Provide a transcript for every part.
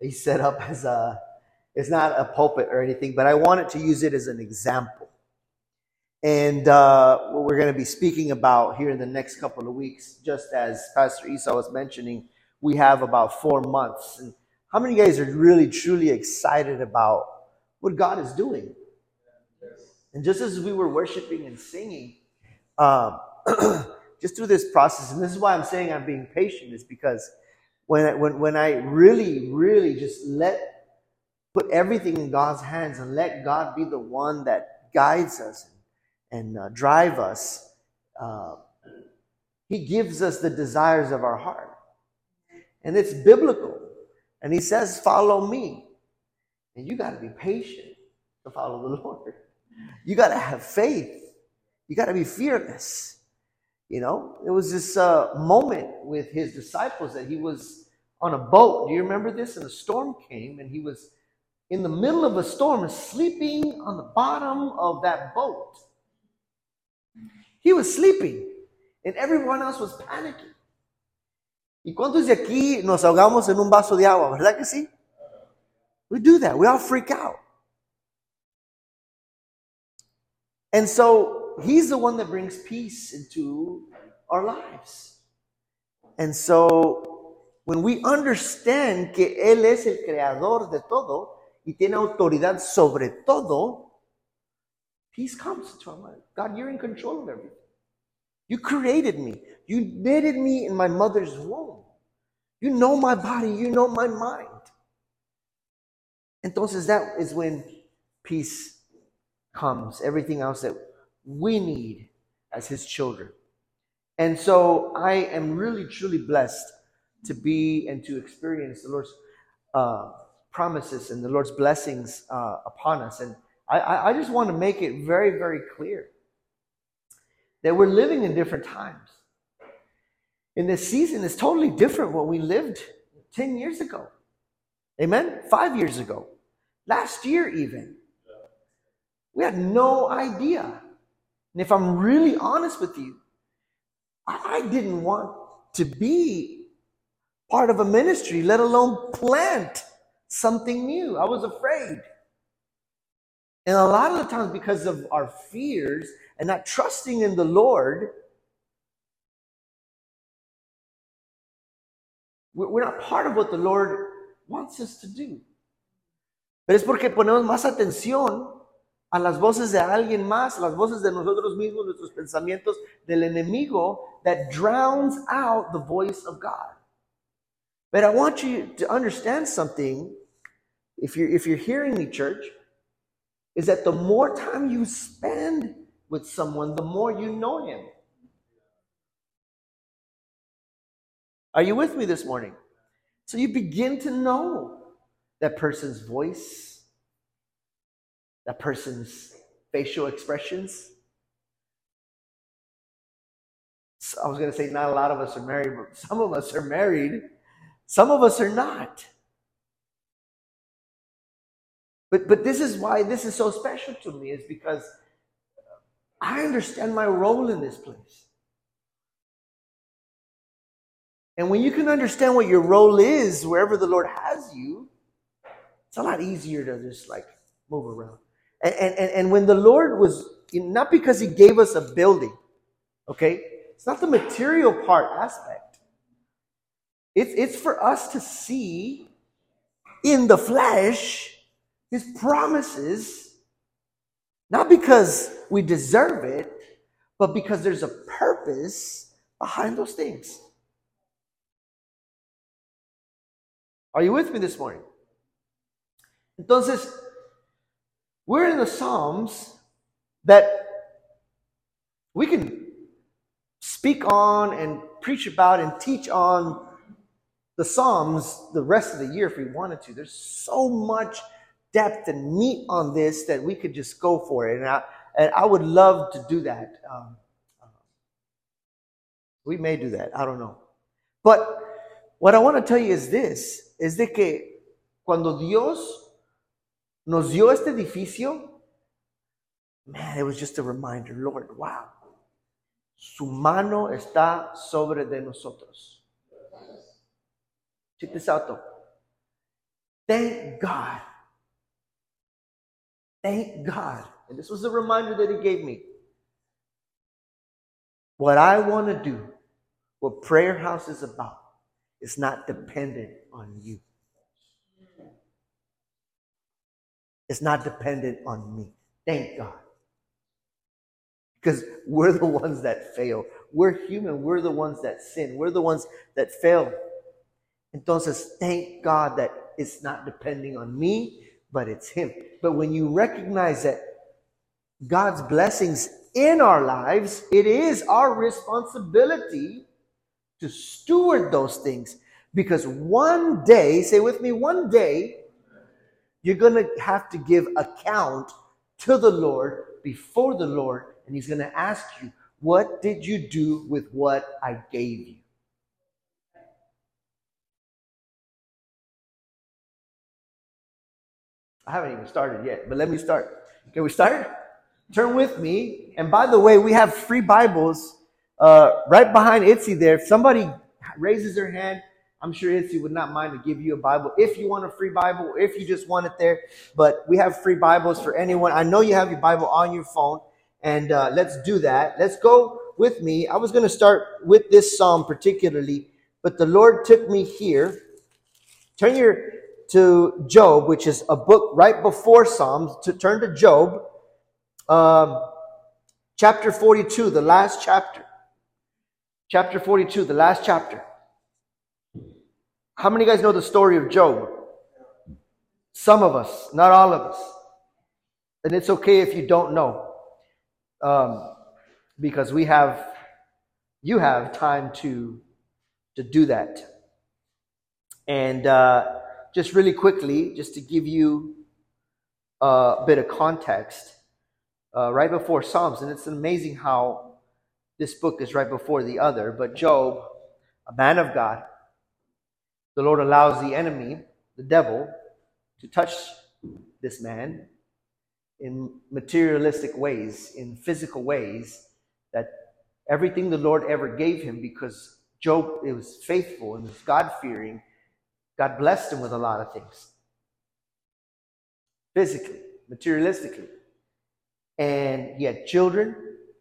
he set up as a, it's not a pulpit or anything, but I wanted to use it as an example. And uh, what we're going to be speaking about here in the next couple of weeks, just as Pastor Esau was mentioning, we have about four months. And how many guys are really, truly excited about what God is doing? And just as we were worshiping and singing, um, just through this process, and this is why I'm saying I'm being patient, is because when I, when, when I really, really just let, put everything in God's hands and let God be the one that guides us and uh, drive us, uh, He gives us the desires of our heart. And it's biblical. And He says, Follow me. And you got to be patient to follow the Lord. You got to have faith. You got to be fearless. You know, it was this uh, moment with his disciples that he was on a boat. Do you remember this? And a storm came, and he was in the middle of a storm, sleeping on the bottom of that boat. He was sleeping, and everyone else was panicking. ¿Y cuántos de aquí nos ahogamos en un vaso de agua? ¿Verdad que sí? We do that. We all freak out. And so he's the one that brings peace into our lives. And so when we understand que Él es el creador de todo y tiene autoridad sobre todo, peace comes to our life. God, you're in control of everything. You created me. You knitted me in my mother's womb. You know my body. You know my mind. Entonces that is when peace comes, everything else that we need as his children. And so I am really, truly blessed to be and to experience the Lord's uh, promises and the Lord's blessings uh, upon us. And I, I just want to make it very, very clear that we're living in different times. In this season is totally different what we lived 10 years ago. Amen? Five years ago. Last year, even. We had no idea. And if I'm really honest with you, I didn't want to be part of a ministry, let alone plant something new. I was afraid. And a lot of the times, because of our fears and not trusting in the Lord, we're not part of what the Lord wants us to do. Pero es porque ponemos más atención a las voces de alguien más, las voces de nosotros mismos, nuestros pensamientos del enemigo that drowns out the voice of God. But I want you to understand something, if you're, if you're hearing me, church, is that the more time you spend with someone, the more you know him. Are you with me this morning? So you begin to know that person's voice, that person's facial expressions. So I was going to say, not a lot of us are married, but some of us are married. Some of us are not. But, but this is why this is so special to me, is because I understand my role in this place. And when you can understand what your role is, wherever the Lord has you, it's a lot easier to just like move around. And, and, and when the Lord was, not because He gave us a building, okay? It's not the material part aspect. It's, it's for us to see in the flesh His promises, not because we deserve it, but because there's a purpose behind those things. Are you with me this morning? Entonces, we're in the Psalms that we can speak on and preach about and teach on the Psalms the rest of the year if we wanted to. There's so much depth and meat on this that we could just go for it. And I, and I would love to do that. Um, we may do that. I don't know. But what I want to tell you is this, is de que cuando Dios nos dio este edificio, man, it was just a reminder, Lord, wow, su mano está sobre de nosotros. Check this out though. Thank God. Thank God. And this was a reminder that he gave me. What I want to do, what Prayer House is about, is not dependent on you. It's not dependent on me. Thank God. Because we're the ones that fail. We're human. We're the ones that sin. We're the ones that fail. Entonces, thank God that it's not depending on me, but it's Him. But when you recognize that God's blessings in our lives, it is our responsibility to steward those things. Because one day, say with me, one day, you're going to have to give account to the Lord before the Lord, and He's going to ask you, What did you do with what I gave you? I haven't even started yet, but let me start. Can we start? Turn with me. And by the way, we have free Bibles uh, right behind Itzy there. If somebody raises their hand, I'm sure Itzy would not mind to give you a Bible if you want a free Bible, if you just want it there. But we have free Bibles for anyone. I know you have your Bible on your phone, and uh, let's do that. Let's go with me. I was going to start with this psalm particularly, but the Lord took me here. Turn your to Job, which is a book right before Psalms, to turn to Job, um, chapter 42, the last chapter. Chapter 42, the last chapter. How many guys know the story of Job? Some of us, not all of us. And it's okay if you don't know, um, because we have, you have time to to do that. And uh, just really quickly, just to give you a bit of context, uh, right before Psalms, and it's amazing how this book is right before the other. But Job, a man of God, the Lord allows the enemy, the devil, to touch this man in materialistic ways, in physical ways, that everything the Lord ever gave him, because Job it was faithful and was God fearing, God blessed him with a lot of things physically, materialistically. And he had children,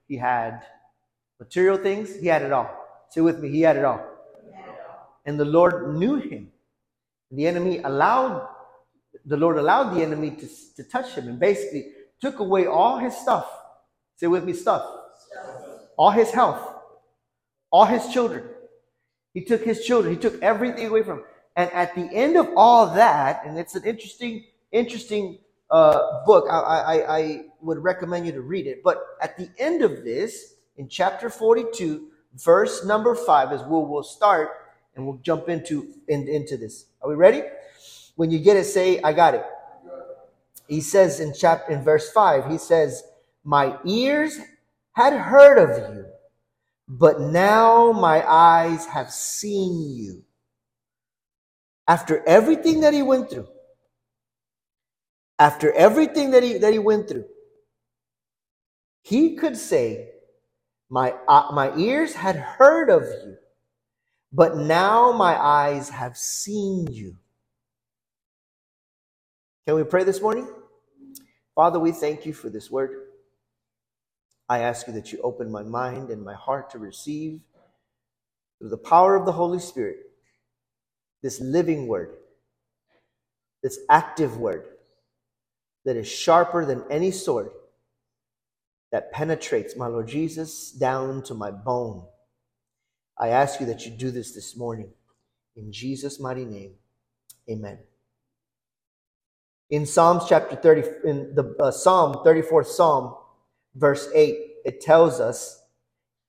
he had material things, he had it all. Say with me, he had it all. And the Lord knew him. The enemy allowed, the Lord allowed the enemy to, to touch him and basically took away all his stuff. Say with me, stuff. All his health, all his children. He took his children, he took everything away from him. And at the end of all that, and it's an interesting, interesting uh, book. I, I, I would recommend you to read it. But at the end of this, in chapter 42, verse number 5 is where we'll start and we'll jump into, in, into this. Are we ready? When you get it, say, I got it. He says in chapter in verse 5, he says, My ears had heard of you, but now my eyes have seen you after everything that he went through, after everything that he, that he went through, he could say, my, uh, my ears had heard of you, but now my eyes have seen you. Can we pray this morning? Father, we thank you for this word. I ask you that you open my mind and my heart to receive through the power of the Holy Spirit this living word, this active word that is sharper than any sword that penetrates, my Lord Jesus, down to my bone. I ask you that you do this this morning. In Jesus' mighty name, amen. In Psalms chapter 30, in the uh, Psalm, 34th Psalm, verse 8, it tells us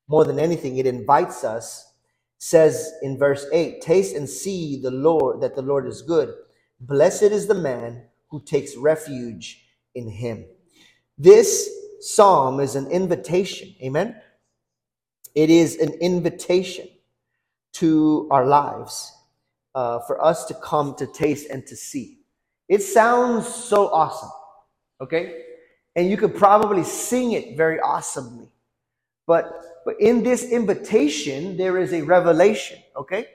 more than anything, it invites us says in verse 8 taste and see the lord that the lord is good blessed is the man who takes refuge in him this psalm is an invitation amen it is an invitation to our lives uh, for us to come to taste and to see it sounds so awesome okay and you could probably sing it very awesomely but but in this invitation, there is a revelation, okay?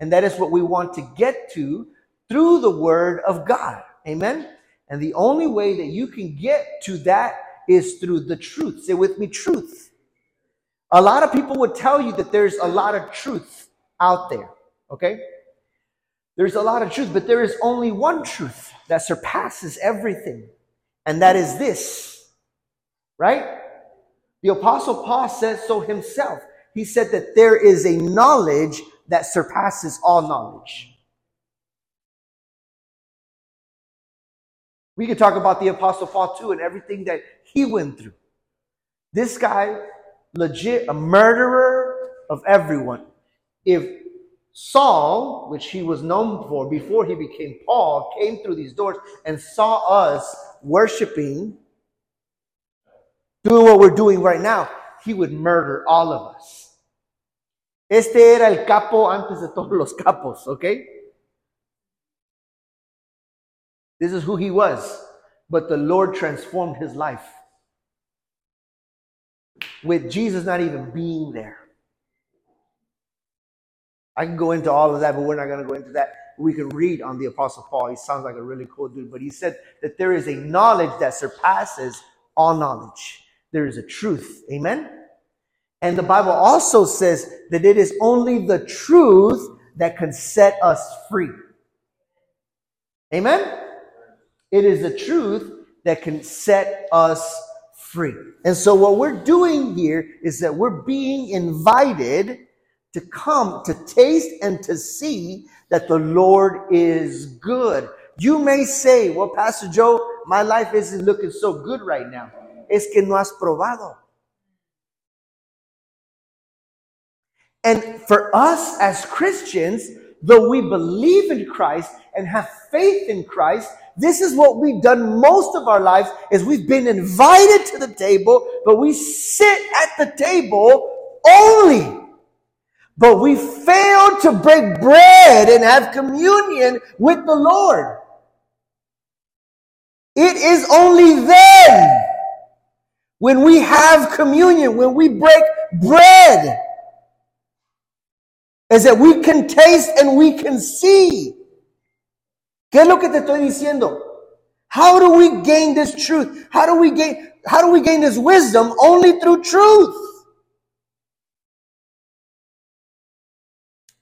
And that is what we want to get to through the word of God. Amen. And the only way that you can get to that is through the truth. Say with me, truth. A lot of people would tell you that there's a lot of truth out there. Okay. There's a lot of truth, but there is only one truth that surpasses everything. And that is this. Right? The apostle Paul says so himself. He said that there is a knowledge that surpasses all knowledge. We could talk about the apostle Paul too and everything that he went through. This guy, legit, a murderer of everyone. If Saul, which he was known for before he became Paul, came through these doors and saw us worshiping, doing what we're doing right now, he would murder all of us. Este era el capo antes de todos los capos, okay? This is who he was. But the Lord transformed his life. With Jesus not even being there. I can go into all of that, but we're not going to go into that. We can read on the Apostle Paul. He sounds like a really cool dude, but he said that there is a knowledge that surpasses all knowledge. There is a truth. Amen? And the Bible also says that it is only the truth that can set us free. Amen? It is the truth that can set us free. And so what we're doing here is that we're being invited to come to taste and to see that the Lord is good. You may say, well, Pastor Joel, my life isn't looking so good right now. Es que no has probado. And for us as Christians, though we believe in Christ and have faith in Christ, this is what we've done most of our lives is we've been invited to the table, but we sit at the table only. But we fail to break bread and have communion with the Lord. It is only then when we have communion, when we break bread, is that we can taste and we can see. ¿Qué es lo que te estoy diciendo? How do we gain this truth? How do we gain how do we gain this wisdom? Only through truth.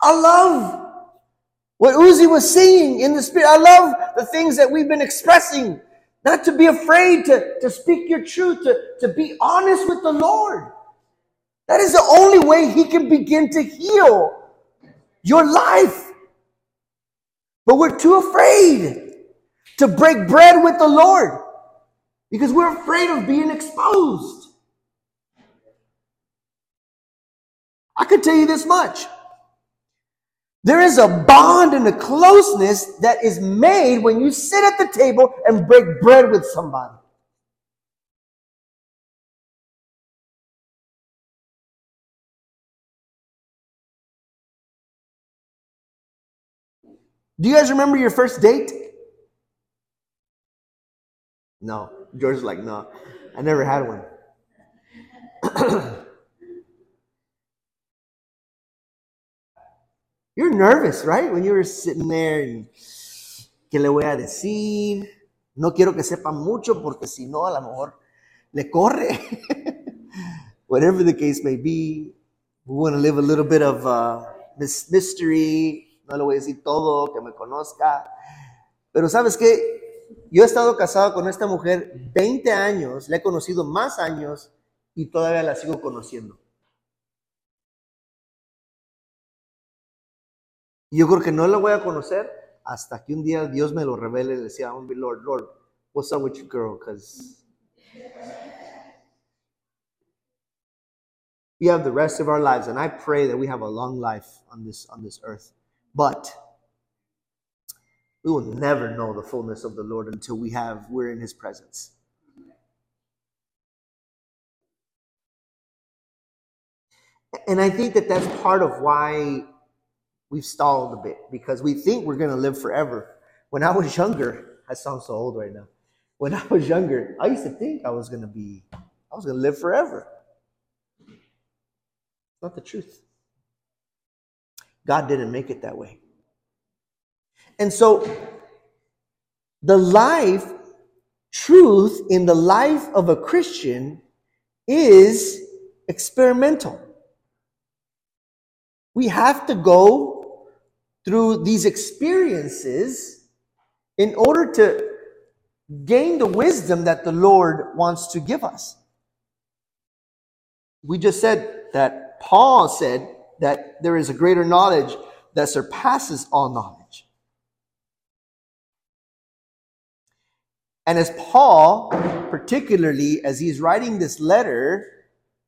I love what Uzi was saying in the spirit. I love the things that we've been expressing. Not to be afraid to, to speak your truth, to, to be honest with the Lord. That is the only way He can begin to heal your life. But we're too afraid to break bread with the Lord because we're afraid of being exposed. I could tell you this much. There is a bond and a closeness that is made when you sit at the table and break bread with somebody. Do you guys remember your first date? No. George's like, no, I never had one. You're nervous, right? When you were sitting there and, ¿qué le voy a decir? No quiero que sepa mucho porque si no, a lo mejor le corre. Whatever the case may be, we want to live a little bit of uh, mystery, no le voy a decir todo, que me conozca. Pero sabes qué, yo he estado casado con esta mujer 20 años, la he conocido más años y todavía la sigo conociendo. Yo creo que no la voy a conocer hasta que un día Dios me lo revele y decía, oh, Lord, Lord, what's up with you, girl? Because we have the rest of our lives, and I pray that we have a long life on this on this earth. But we will never know the fullness of the Lord until we have we're in his presence. And I think that that's part of why we've stalled a bit because we think we're going to live forever. When I was younger, I sound so old right now. When I was younger, I used to think I was going to be, I was going to live forever. Not the truth. God didn't make it that way. And so the life, truth in the life of a Christian is experimental. We have to go through these experiences in order to gain the wisdom that the Lord wants to give us. We just said that Paul said that there is a greater knowledge that surpasses all knowledge. And as Paul, particularly as he's writing this letter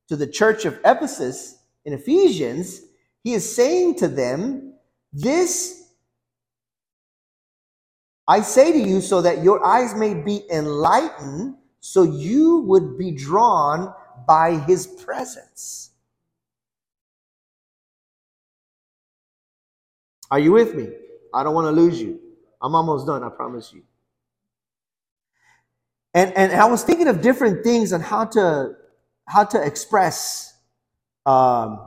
to the church of Ephesus in Ephesians, he is saying to them, This I say to you so that your eyes may be enlightened, so you would be drawn by his presence. Are you with me? I don't want to lose you. I'm almost done, I promise you. And, and I was thinking of different things on how to how to express um,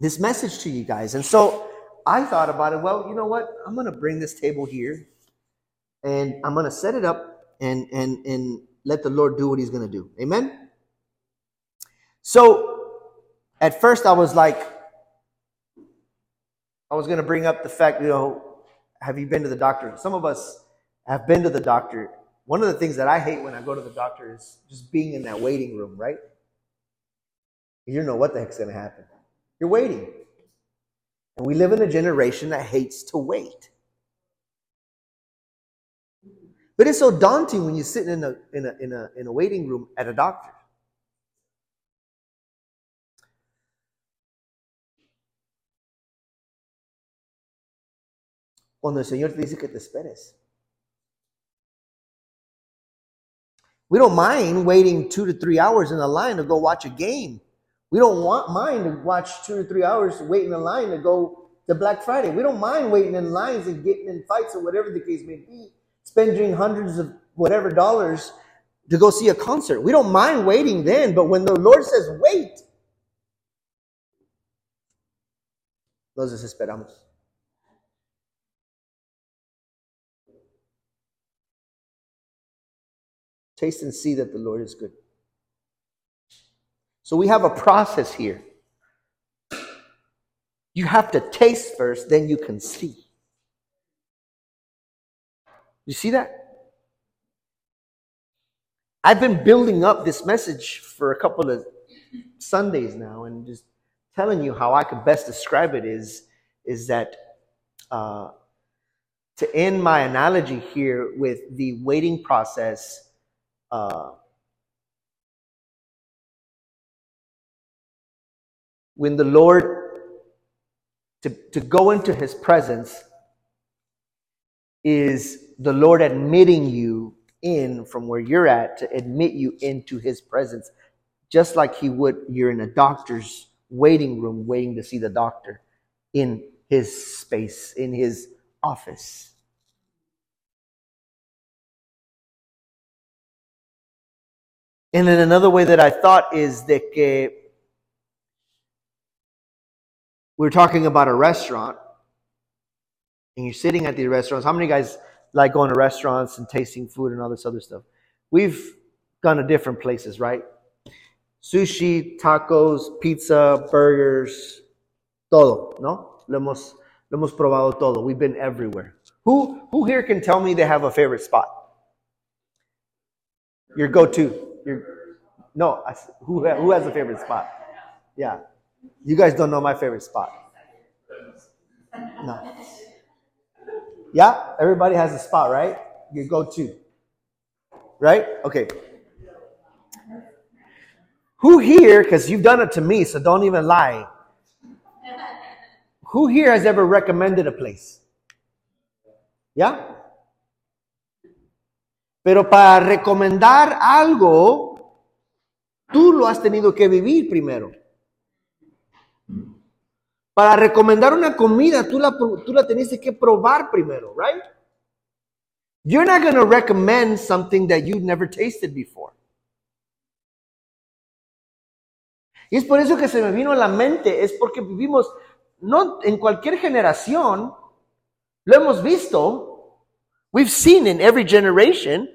this message to you guys. And so I thought about it. Well, you know what? I'm going to bring this table here, and I'm going to set it up and and and let the Lord do what He's going to do. Amen. So at first I was like, I was going to bring up the fact, you know, have you been to the doctor? Some of us have been to the doctor. One of the things that I hate when I go to the doctor is just being in that waiting room, right? You don't know what the heck's going to happen. You're waiting. And we live in a generation that hates to wait. But it's so daunting when you're sitting in a, in a, in a, in a waiting room at a doctor. Cuando el Señor te dice que te esperes. We don't mind waiting two to three hours in a line to go watch a game. We don't want mind to watch two to three hours waiting in line to go to Black Friday. We don't mind waiting in lines and getting in fights or whatever the case may be, spending hundreds of whatever dollars to go see a concert. We don't mind waiting then, but when the Lord says wait, nos desesperamos. Taste and see that the Lord is good. So we have a process here. You have to taste first, then you can see. You see that? I've been building up this message for a couple of Sundays now and just telling you how I could best describe it is, is that uh, to end my analogy here with the waiting process uh, when the Lord, to, to go into his presence, is the Lord admitting you in from where you're at to admit you into his presence, just like he would, you're in a doctor's waiting room waiting to see the doctor in his space, in his office. And then another way that I thought is that que we're talking about a restaurant and you're sitting at these restaurants. How many guys like going to restaurants and tasting food and all this other stuff? We've gone to different places, right? Sushi, tacos, pizza, burgers, todo, ¿no? Lo hemos, lo hemos probado todo. We've been everywhere. Who, who here can tell me they have a favorite spot? Your go-to. Your, no, who, who has a favorite spot? Yeah. You guys don't know my favorite spot. No. Yeah? Everybody has a spot, right? You go to. Right? Okay. Who here, because you've done it to me, so don't even lie. Who here has ever recommended a place? ¿Ya? Pero para recomendar algo, tú lo has tenido que vivir primero. Para recomendar una comida, tú la, tú la teniste que probar primero, right? You're not going to recommend something that you've never tasted before. Y es por eso que se me vino a la mente, es porque vivimos, no en cualquier generación, Lo hemos visto. We've seen in every generation,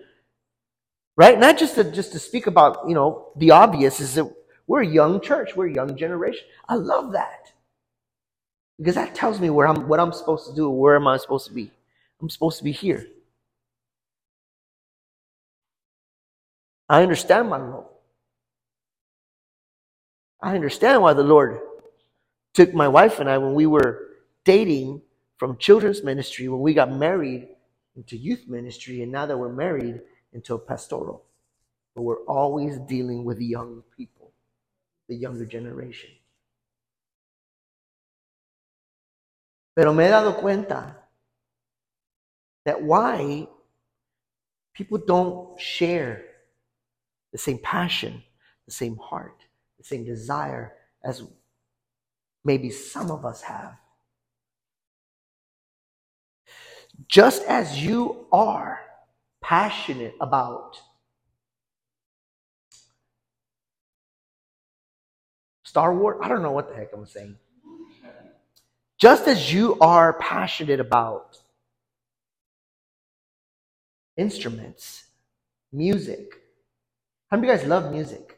right? Not just to, just to speak about, you know, the obvious is that we're a young church. We're a young generation. I love that. Because that tells me where I'm, what I'm supposed to do. Where am I supposed to be? I'm supposed to be here. I understand my role. I understand why the Lord took my wife and I when we were dating from children's ministry, when we got married into youth ministry, and now that we're married a pastoral. But we're always dealing with young people, the younger generation. Pero me he dado cuenta that why people don't share the same passion, the same heart, the same desire as maybe some of us have. Just as you are passionate about Star Wars, I don't know what the heck I'm saying. Just as you are passionate about instruments, music. How many of you guys love music?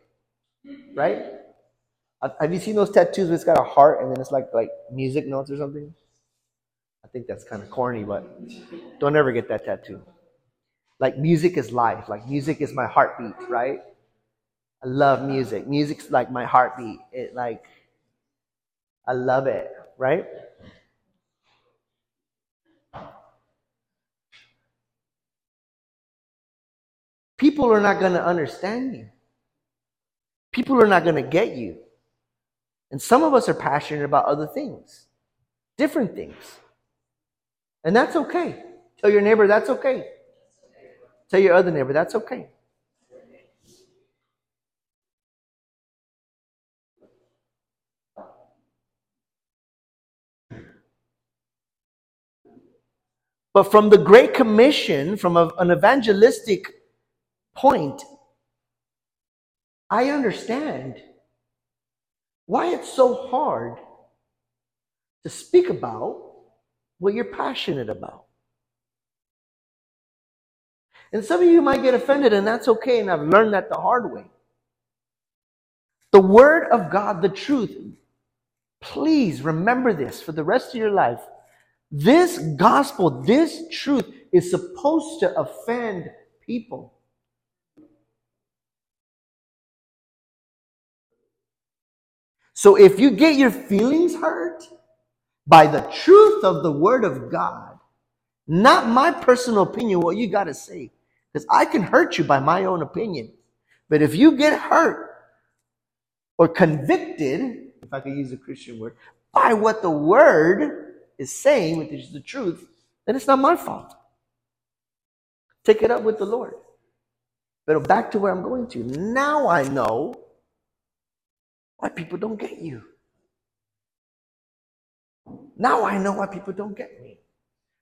Right? Have you seen those tattoos where it's got a heart and then it's like like music notes or something? I think that's kind of corny, but don't ever get that tattoo. Like music is life. Like music is my heartbeat, right? I love music. Music's like my heartbeat. It like I love it, right? People are not going to understand you. People are not going to get you. And some of us are passionate about other things, different things. And that's okay. Tell your neighbor that's okay. Tell your other neighbor that's okay. But from the Great Commission, from a, an evangelistic point, I understand why it's so hard to speak about what you're passionate about. And some of you might get offended, and that's okay, and I've learned that the hard way. The Word of God, the truth, please remember this for the rest of your life. This gospel, this truth is supposed to offend people. So if you get your feelings hurt by the truth of the word of God, not my personal opinion, what you got to say, because I can hurt you by my own opinion. But if you get hurt or convicted, if I could use a Christian word, by what the word is saying, which is the truth, then it's not my fault. Take it up with the Lord. But back to where I'm going to. Now I know why people don't get you. Now I know why people don't get me.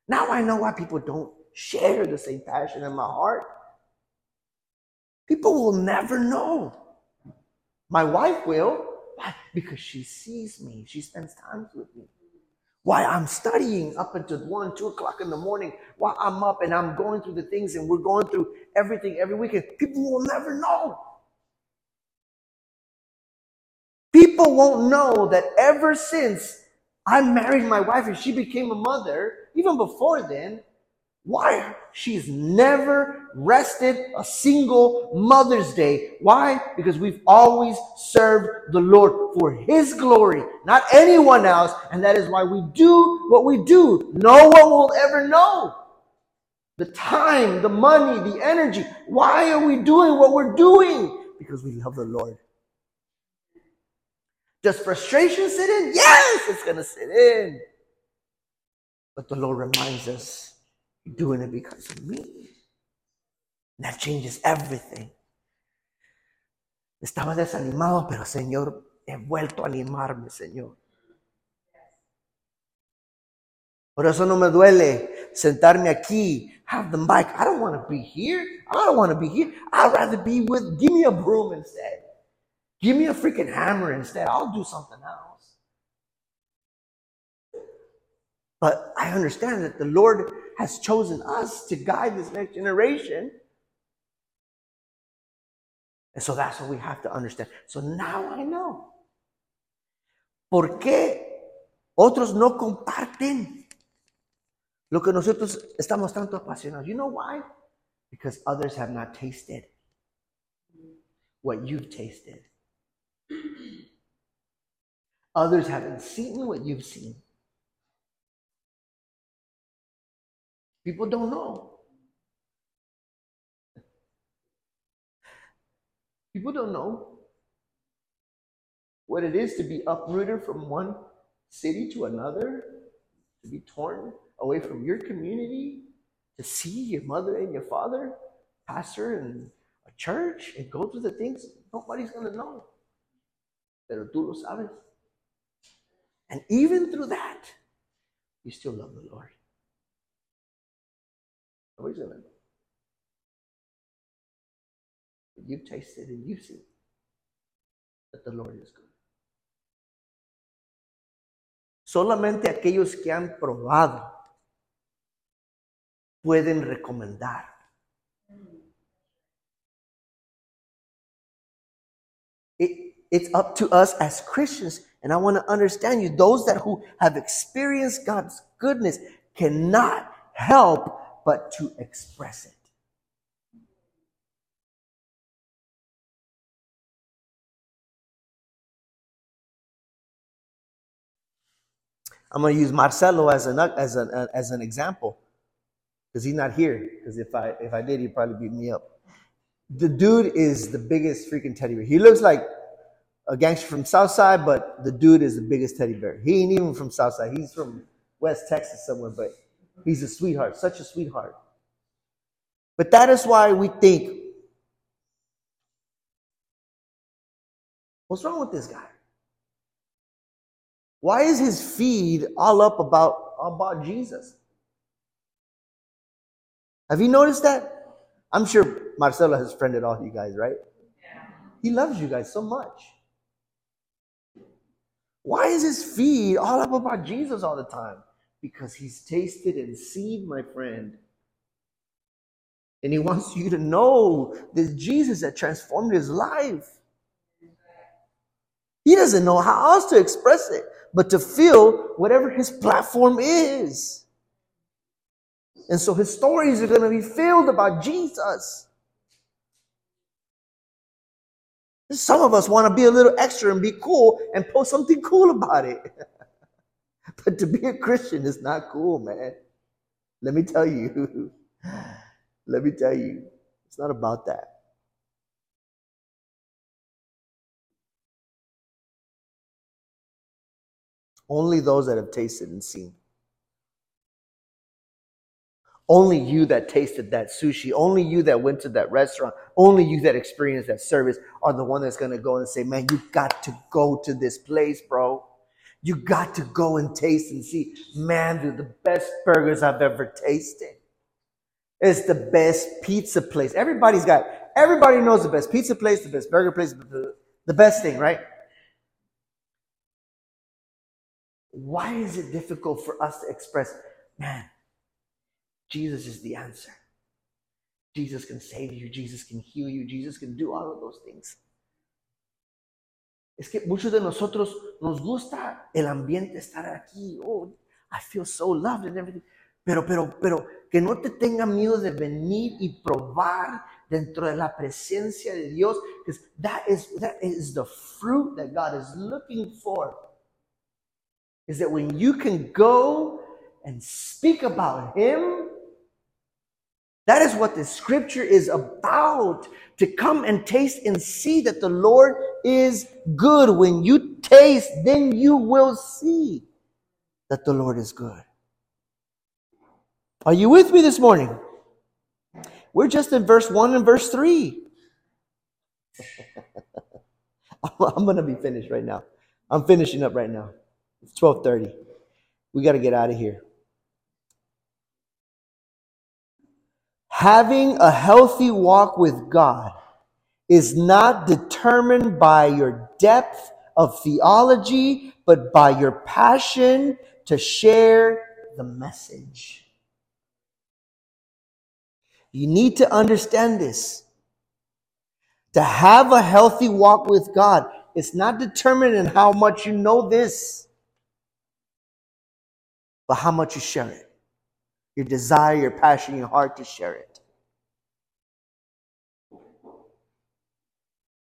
Now I know why people don't share the same passion in my heart. People will never know. My wife will. Why? Because she sees me. She spends time with me. Why I'm studying up until one, two o'clock in the morning while I'm up and I'm going through the things and we're going through everything every weekend. People will never know. People won't know that ever since I married my wife and she became a mother, even before then, why? She's never rested a single Mother's Day. Why? Because we've always served the Lord for His glory, not anyone else. And that is why we do what we do. No one will ever know. The time, the money, the energy. Why are we doing what we're doing? Because we love the Lord. Does frustration sit in? Yes, it's going to sit in. But the Lord reminds us, you're doing it because of me. And that changes everything. Estaba desanimado, pero Señor, he vuelto a animarme, Señor. Por eso no me duele sentarme aquí, have the mic. I don't want to be here. I don't want to be here. I'd rather be with, give me a broom instead. Give me a freaking hammer instead. I'll do something else. But I understand that the Lord has chosen us to guide this next generation. And so that's what we have to understand. So now I know. ¿Por qué otros no comparten lo que nosotros estamos tanto apasionados? You know why? Because others have not tasted what you've tasted. Others haven't seen what you've seen. People don't know. People don't know what it is to be uprooted from one city to another, to be torn away from your community, to see your mother and your father pastor and a church and go through the things nobody's going to know. Pero tú lo sabes. And even through that, you still love the Lord. Know. But you've tasted and you've seen that the Lord is good. Solamente aquellos que han probado pueden recomendar. It, it's up to us as Christians, and I want to understand you. Those that who have experienced God's goodness cannot help but to express it. I'm going to use Marcelo as an as an as an example because he's not here. Because if I if I did, he'd probably beat me up. The dude is the biggest freaking teddy bear. He looks like a gangster from Southside, but the dude is the biggest teddy bear. He ain't even from Southside. He's from West Texas somewhere, but he's a sweetheart, such a sweetheart. But that is why we think, what's wrong with this guy? Why is his feed all up about, about Jesus? Have you noticed that? I'm sure Marcelo has friended all you guys, right? He loves you guys so much. Why is his feed all up about Jesus all the time? Because he's tasted and seen, my friend. And he wants you to know this Jesus that transformed his life. He doesn't know how else to express it but to fill whatever his platform is. And so his stories are going to be filled about Jesus. Some of us want to be a little extra and be cool and post something cool about it. but to be a Christian is not cool, man. Let me tell you. Let me tell you. It's not about that. Only those that have tasted and seen. Only you that tasted that sushi, only you that went to that restaurant, only you that experienced that service are the one that's going to go and say, man, you got to go to this place, bro. You got to go and taste and see. Man, they're the best burgers I've ever tasted. It's the best pizza place. Everybody's got, everybody knows the best pizza place, the best burger place, the best thing, right? Why is it difficult for us to express, man, Jesus is the answer? Jesus can save you, Jesus can heal you, Jesus can do all of those things. Es que muchos de nosotros nos gusta el ambiente estar aquí. Oh, I feel so loved and everything. Pero, pero, pero, que no te tenga miedo de venir y probar dentro de la presencia de Dios. Because that is, that is the fruit that God is looking for is that when you can go and speak about Him, that is what the scripture is about. To come and taste and see that the Lord is good. When you taste, then you will see that the Lord is good. Are you with me this morning? We're just in verse 1 and verse 3. I'm going to be finished right now. I'm finishing up right now. It's 12:30. We got to get out of here. Having a healthy walk with God is not determined by your depth of theology, but by your passion to share the message. You need to understand this. To have a healthy walk with God, it's not determined in how much you know this, but how much you share it. Your desire, your passion, your heart to share it.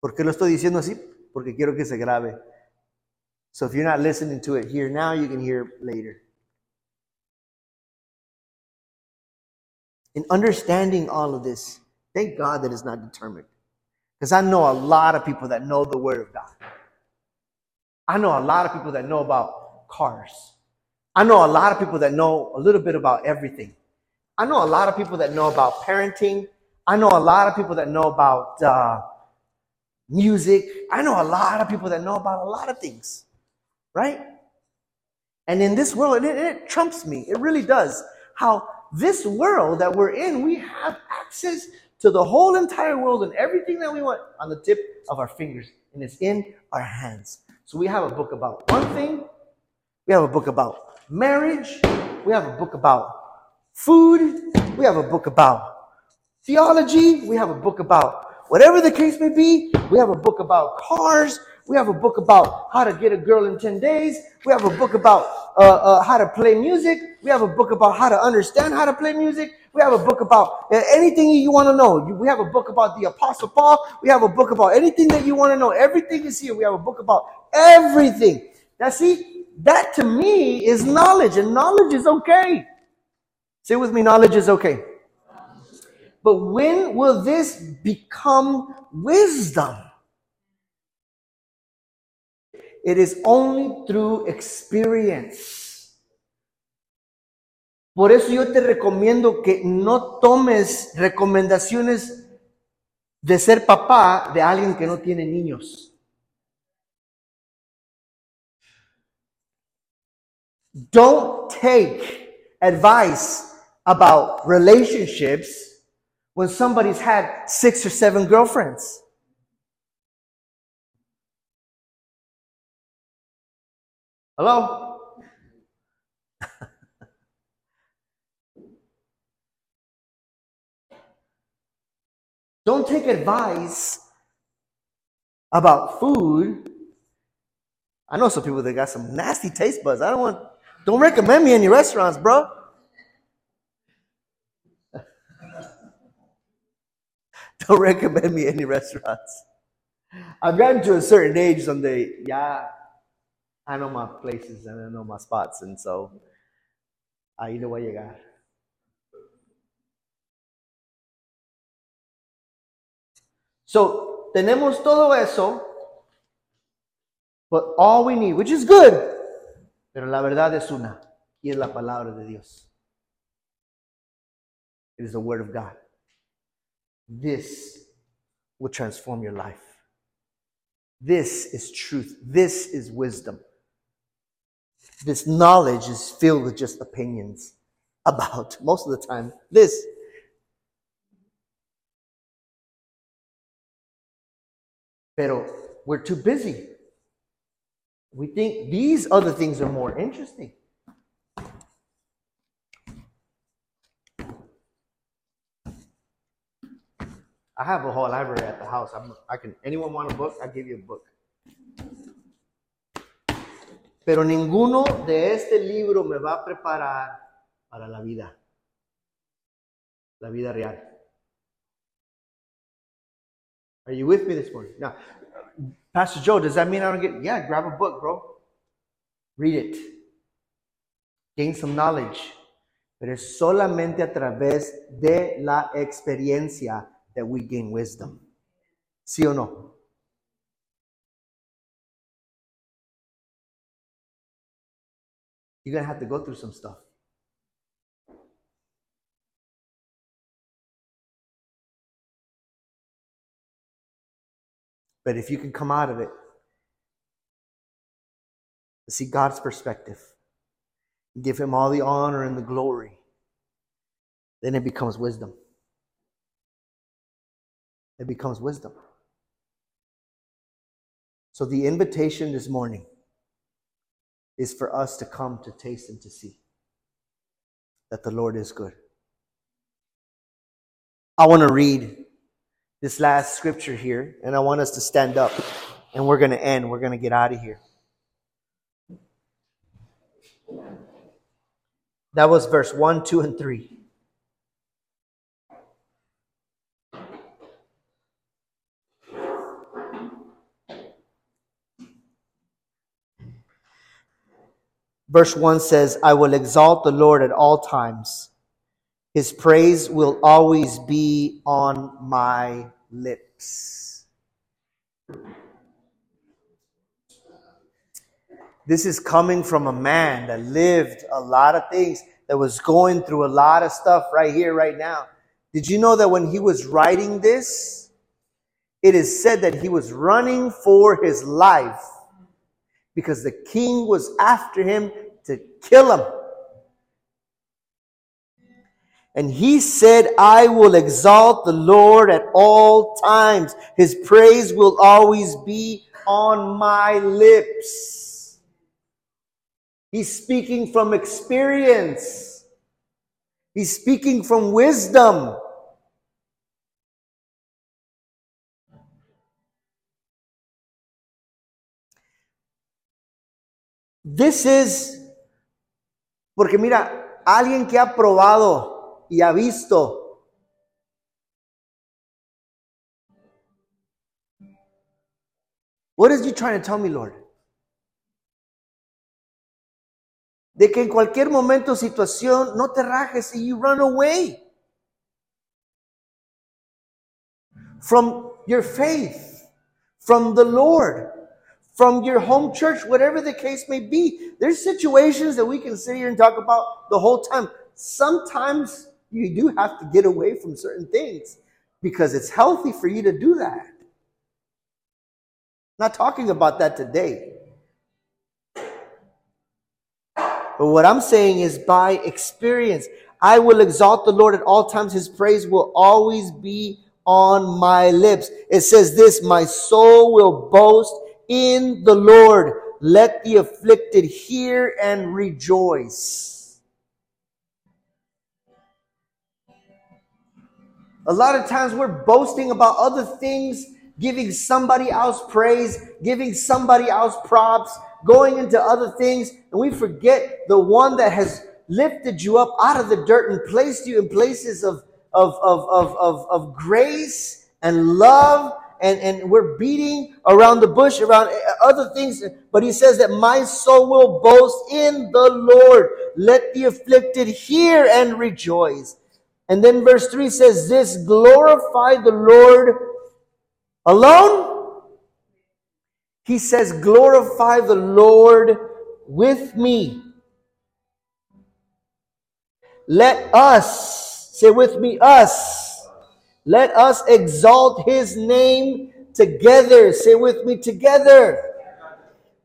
¿Por qué lo estoy diciendo así? Porque quiero que se grabe. So if you're not listening to it here now, you can hear later. In understanding all of this, thank God that it's not determined. Because I know a lot of people that know the Word of God. I know a lot of people that know about cars. I know a lot of people that know a little bit about everything. I know a lot of people that know about parenting. I know a lot of people that know about uh, music. I know a lot of people that know about a lot of things, right? And in this world, it, it trumps me. It really does. How this world that we're in, we have access to the whole entire world and everything that we want on the tip of our fingers, and it's in our hands. So we have a book about one thing, we have a book about marriage, we have a book about food, we have a book about theology, we have a book about whatever the case may be, we have a book about cars, we have a book about how to get a girl in 10 days. We have a book about uh, uh, how to play music. We have a book about how to understand how to play music. We have a book about uh, anything you want to know. We have a book about the Apostle Paul. We have a book about anything that you want to know. Everything is here. We have a book about everything. Now, see, that to me is knowledge, and knowledge is okay. Say with me, knowledge is okay. But when will this become wisdom? It is only through experience. Por eso yo te recomiendo que no tomes recomendaciones de ser papá de alguien que no tiene niños. Don't take advice about relationships when somebody's had six or seven girlfriends. Hello? Don't take advice about food. I know some people that got some nasty taste buds. I don't want, don't recommend me any restaurants, bro. Don't recommend me any restaurants. I've gotten to a certain age someday, yeah, I know my places and I know my spots, and so ahí le voy a llegar. So, tenemos todo eso, but all we need, which is good, pero la verdad es una, y es la palabra de Dios. It is the word of God. This will transform your life. This is truth. This is wisdom this knowledge is filled with just opinions about, most of the time, this. Pero we're too busy. We think these other things are more interesting. I have a whole library at the house. I'm, I can. Anyone want a book? I'll give you a book. Pero ninguno de este libro me va a preparar para la vida, la vida real. Are you with me this morning? Now, Pastor Joe, does that mean I don't get? Yeah, grab a book, bro. Read it. Gain some knowledge. Pero es solamente a través de la experiencia that we gain wisdom. ¿Sí o no? You're going to have to go through some stuff. But if you can come out of it, see God's perspective, give Him all the honor and the glory, then it becomes wisdom. It becomes wisdom. So, the invitation this morning is for us to come to taste and to see. that the Lord is good. I want to read this last scripture here, and I want us to stand up, and we're going to end. We're going to get out of here. That was verse 1, 2, and 3. Verse 1 says, I will exalt the Lord at all times. His praise will always be on my lips. This is coming from a man that lived a lot of things, that was going through a lot of stuff right here, right now. Did you know that when he was writing this, it is said that he was running for his life because the king was after him to kill him. And he said, I will exalt the Lord at all times. His praise will always be on my lips. He's speaking from experience. He's speaking from wisdom. This is, porque mira, alguien que ha probado y ha visto What is you trying to tell me, Lord? De que en cualquier momento, situación, no te rajes y you run away from your faith, from the Lord from your home church, whatever the case may be. There's situations that we can sit here and talk about the whole time. Sometimes you do have to get away from certain things because it's healthy for you to do that. not talking about that today. But what I'm saying is by experience, I will exalt the Lord at all times. His praise will always be on my lips. It says this, my soul will boast in the Lord. Let the afflicted hear and rejoice. A lot of times we're boasting about other things, giving somebody else praise, giving somebody else props, going into other things, and we forget the one that has lifted you up out of the dirt and placed you in places of, of, of, of, of, of grace and love and, and we're beating around the bush, around eh, other things. But he says that my soul will boast in the Lord. Let the afflicted hear and rejoice. And then verse 3 says this glorify the Lord alone. He says, glorify the Lord with me. Let us, say with me, us let us exalt his name together. Say with me, together.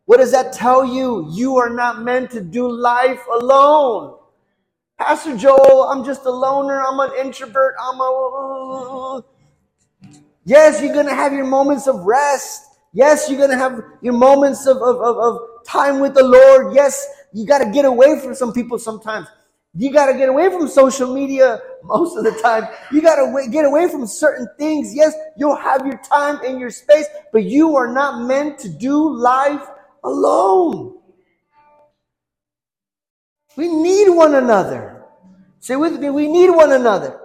What does that tell you? You are not meant to do life alone. Pastor Joel, I'm just a loner. I'm an introvert. I'm a. Yes, you're going to have your moments of rest. Yes, you're going to have your moments of, of, of, of time with the Lord. Yes, you got to get away from some people sometimes. You got to get away from social media most of the time. You got to get away from certain things. Yes, you'll have your time and your space, but you are not meant to do life alone. We need one another. Say with me, we need one another.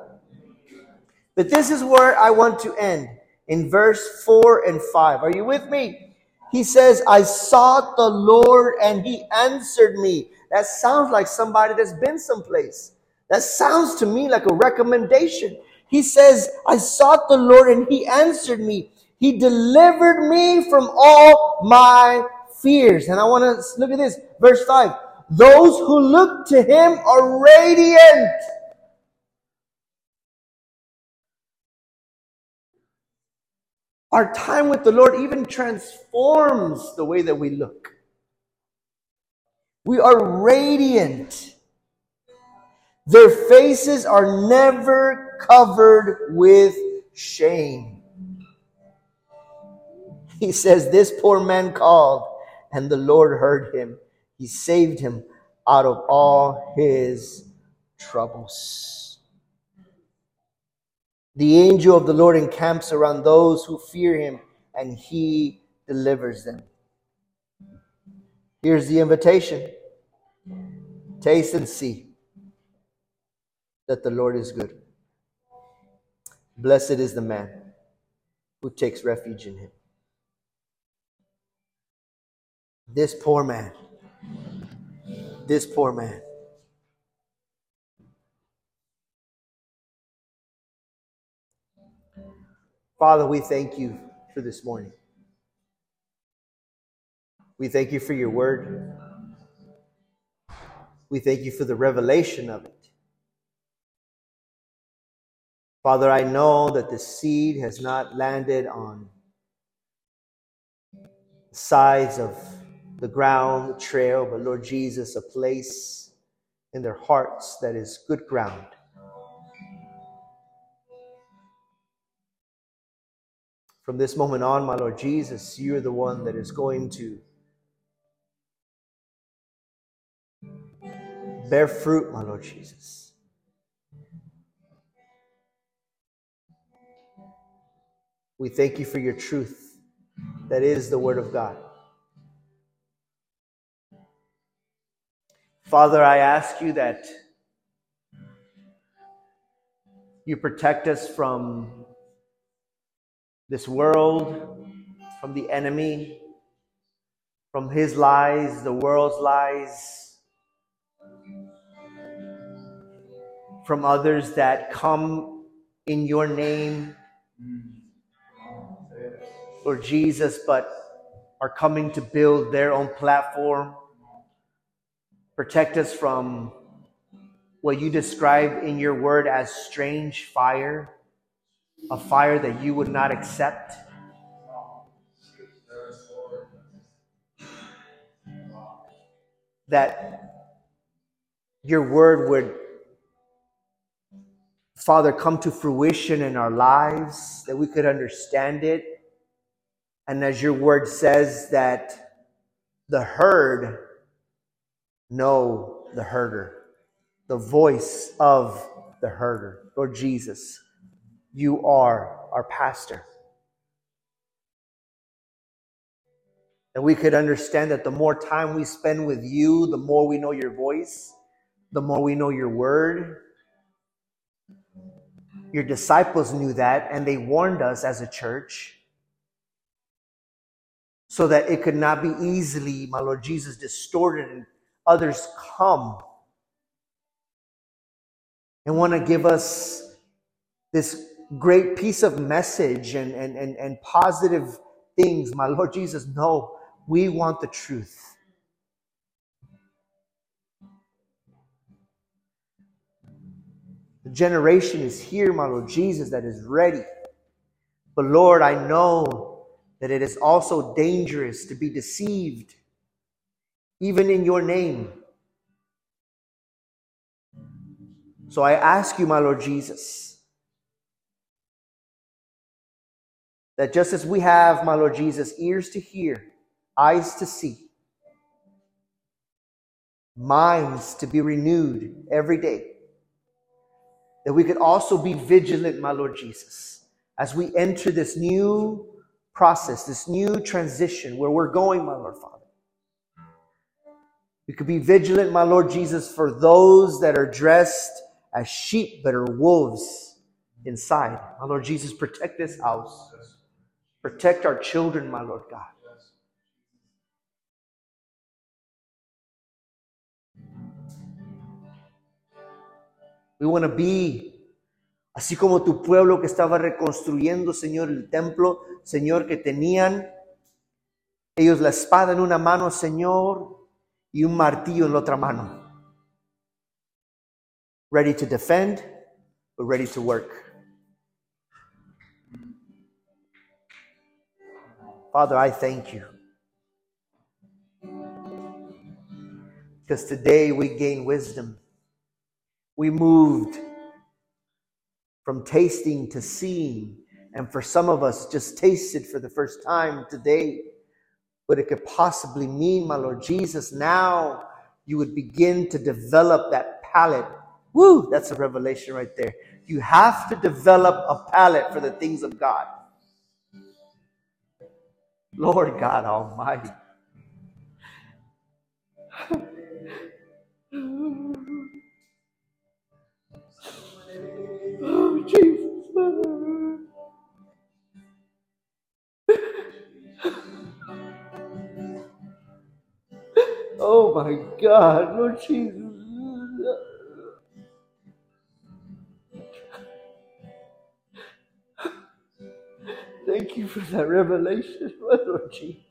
But this is where I want to end in verse 4 and 5. Are you with me? He says, I sought the Lord and he answered me. That sounds like somebody that's been someplace. That sounds to me like a recommendation. He says, I sought the Lord and he answered me. He delivered me from all my fears. And I want to look at this. Verse 5. Those who look to him are radiant. Our time with the Lord even transforms the way that we look. We are radiant. Their faces are never covered with shame. He says, This poor man called, and the Lord heard him. He saved him out of all his troubles. The angel of the Lord encamps around those who fear him, and he delivers them. Here's the invitation taste and see that the Lord is good. Blessed is the man who takes refuge in him. This poor man, this poor man. Father, we thank you for this morning. We thank you for your word. We thank you for the revelation of it. Father, I know that the seed has not landed on the sides of the ground, the trail, but Lord Jesus, a place in their hearts that is good ground. From this moment on, my Lord Jesus, you're the one that is going to bear fruit, my Lord Jesus. We thank you for your truth that is the Word of God. Father, I ask you that you protect us from this world, from the enemy, from his lies, the world's lies, from others that come in your name Lord Jesus, but are coming to build their own platform. Protect us from what you describe in your word as strange fire, a fire that you would not accept. That your word would, Father, come to fruition in our lives, that we could understand it and as your word says, that the herd know the herder, the voice of the herder. Lord Jesus, you are our pastor. And we could understand that the more time we spend with you, the more we know your voice, the more we know your word. Your disciples knew that, and they warned us as a church so that it could not be easily, my Lord Jesus, distorted and others come and want to give us this great piece of message and, and, and, and positive things. My Lord Jesus, no, we want the truth. Generation is here, my Lord Jesus, that is ready. But Lord, I know that it is also dangerous to be deceived, even in your name. So I ask you, my Lord Jesus, that just as we have, my Lord Jesus, ears to hear, eyes to see, minds to be renewed every day, that we could also be vigilant, my Lord Jesus, as we enter this new process, this new transition where we're going, my Lord Father. We could be vigilant, my Lord Jesus, for those that are dressed as sheep but are wolves inside. My Lord Jesus, protect this house. Protect our children, my Lord God. We want to be Así como tu pueblo que estaba reconstruyendo, Señor, el templo, Señor, que tenían ellos la espada en una mano, Señor, y un martillo en la otra mano. Ready to defend, but ready to work. Father, I thank you. Because today we gain wisdom. We moved from tasting to seeing. And for some of us, just tasted for the first time today. what it could possibly mean, my Lord Jesus, now you would begin to develop that palate Woo, that's a revelation right there. You have to develop a palate for the things of God. Lord God Almighty. God, Lord Jesus. Thank you for that revelation, Lord Jesus.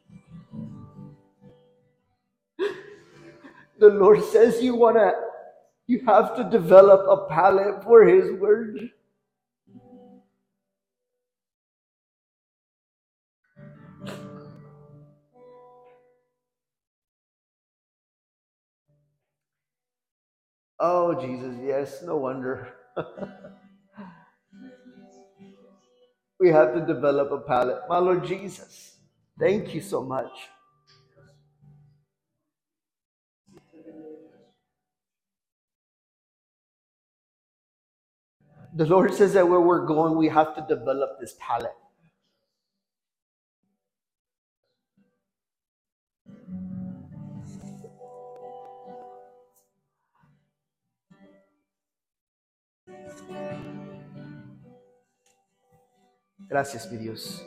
The Lord says you want to, you have to develop a palate for His word. Oh, Jesus, yes, no wonder. we have to develop a palate. My Lord Jesus, thank you so much. The Lord says that where we're going, we have to develop this palate. Gracias, mi Dios.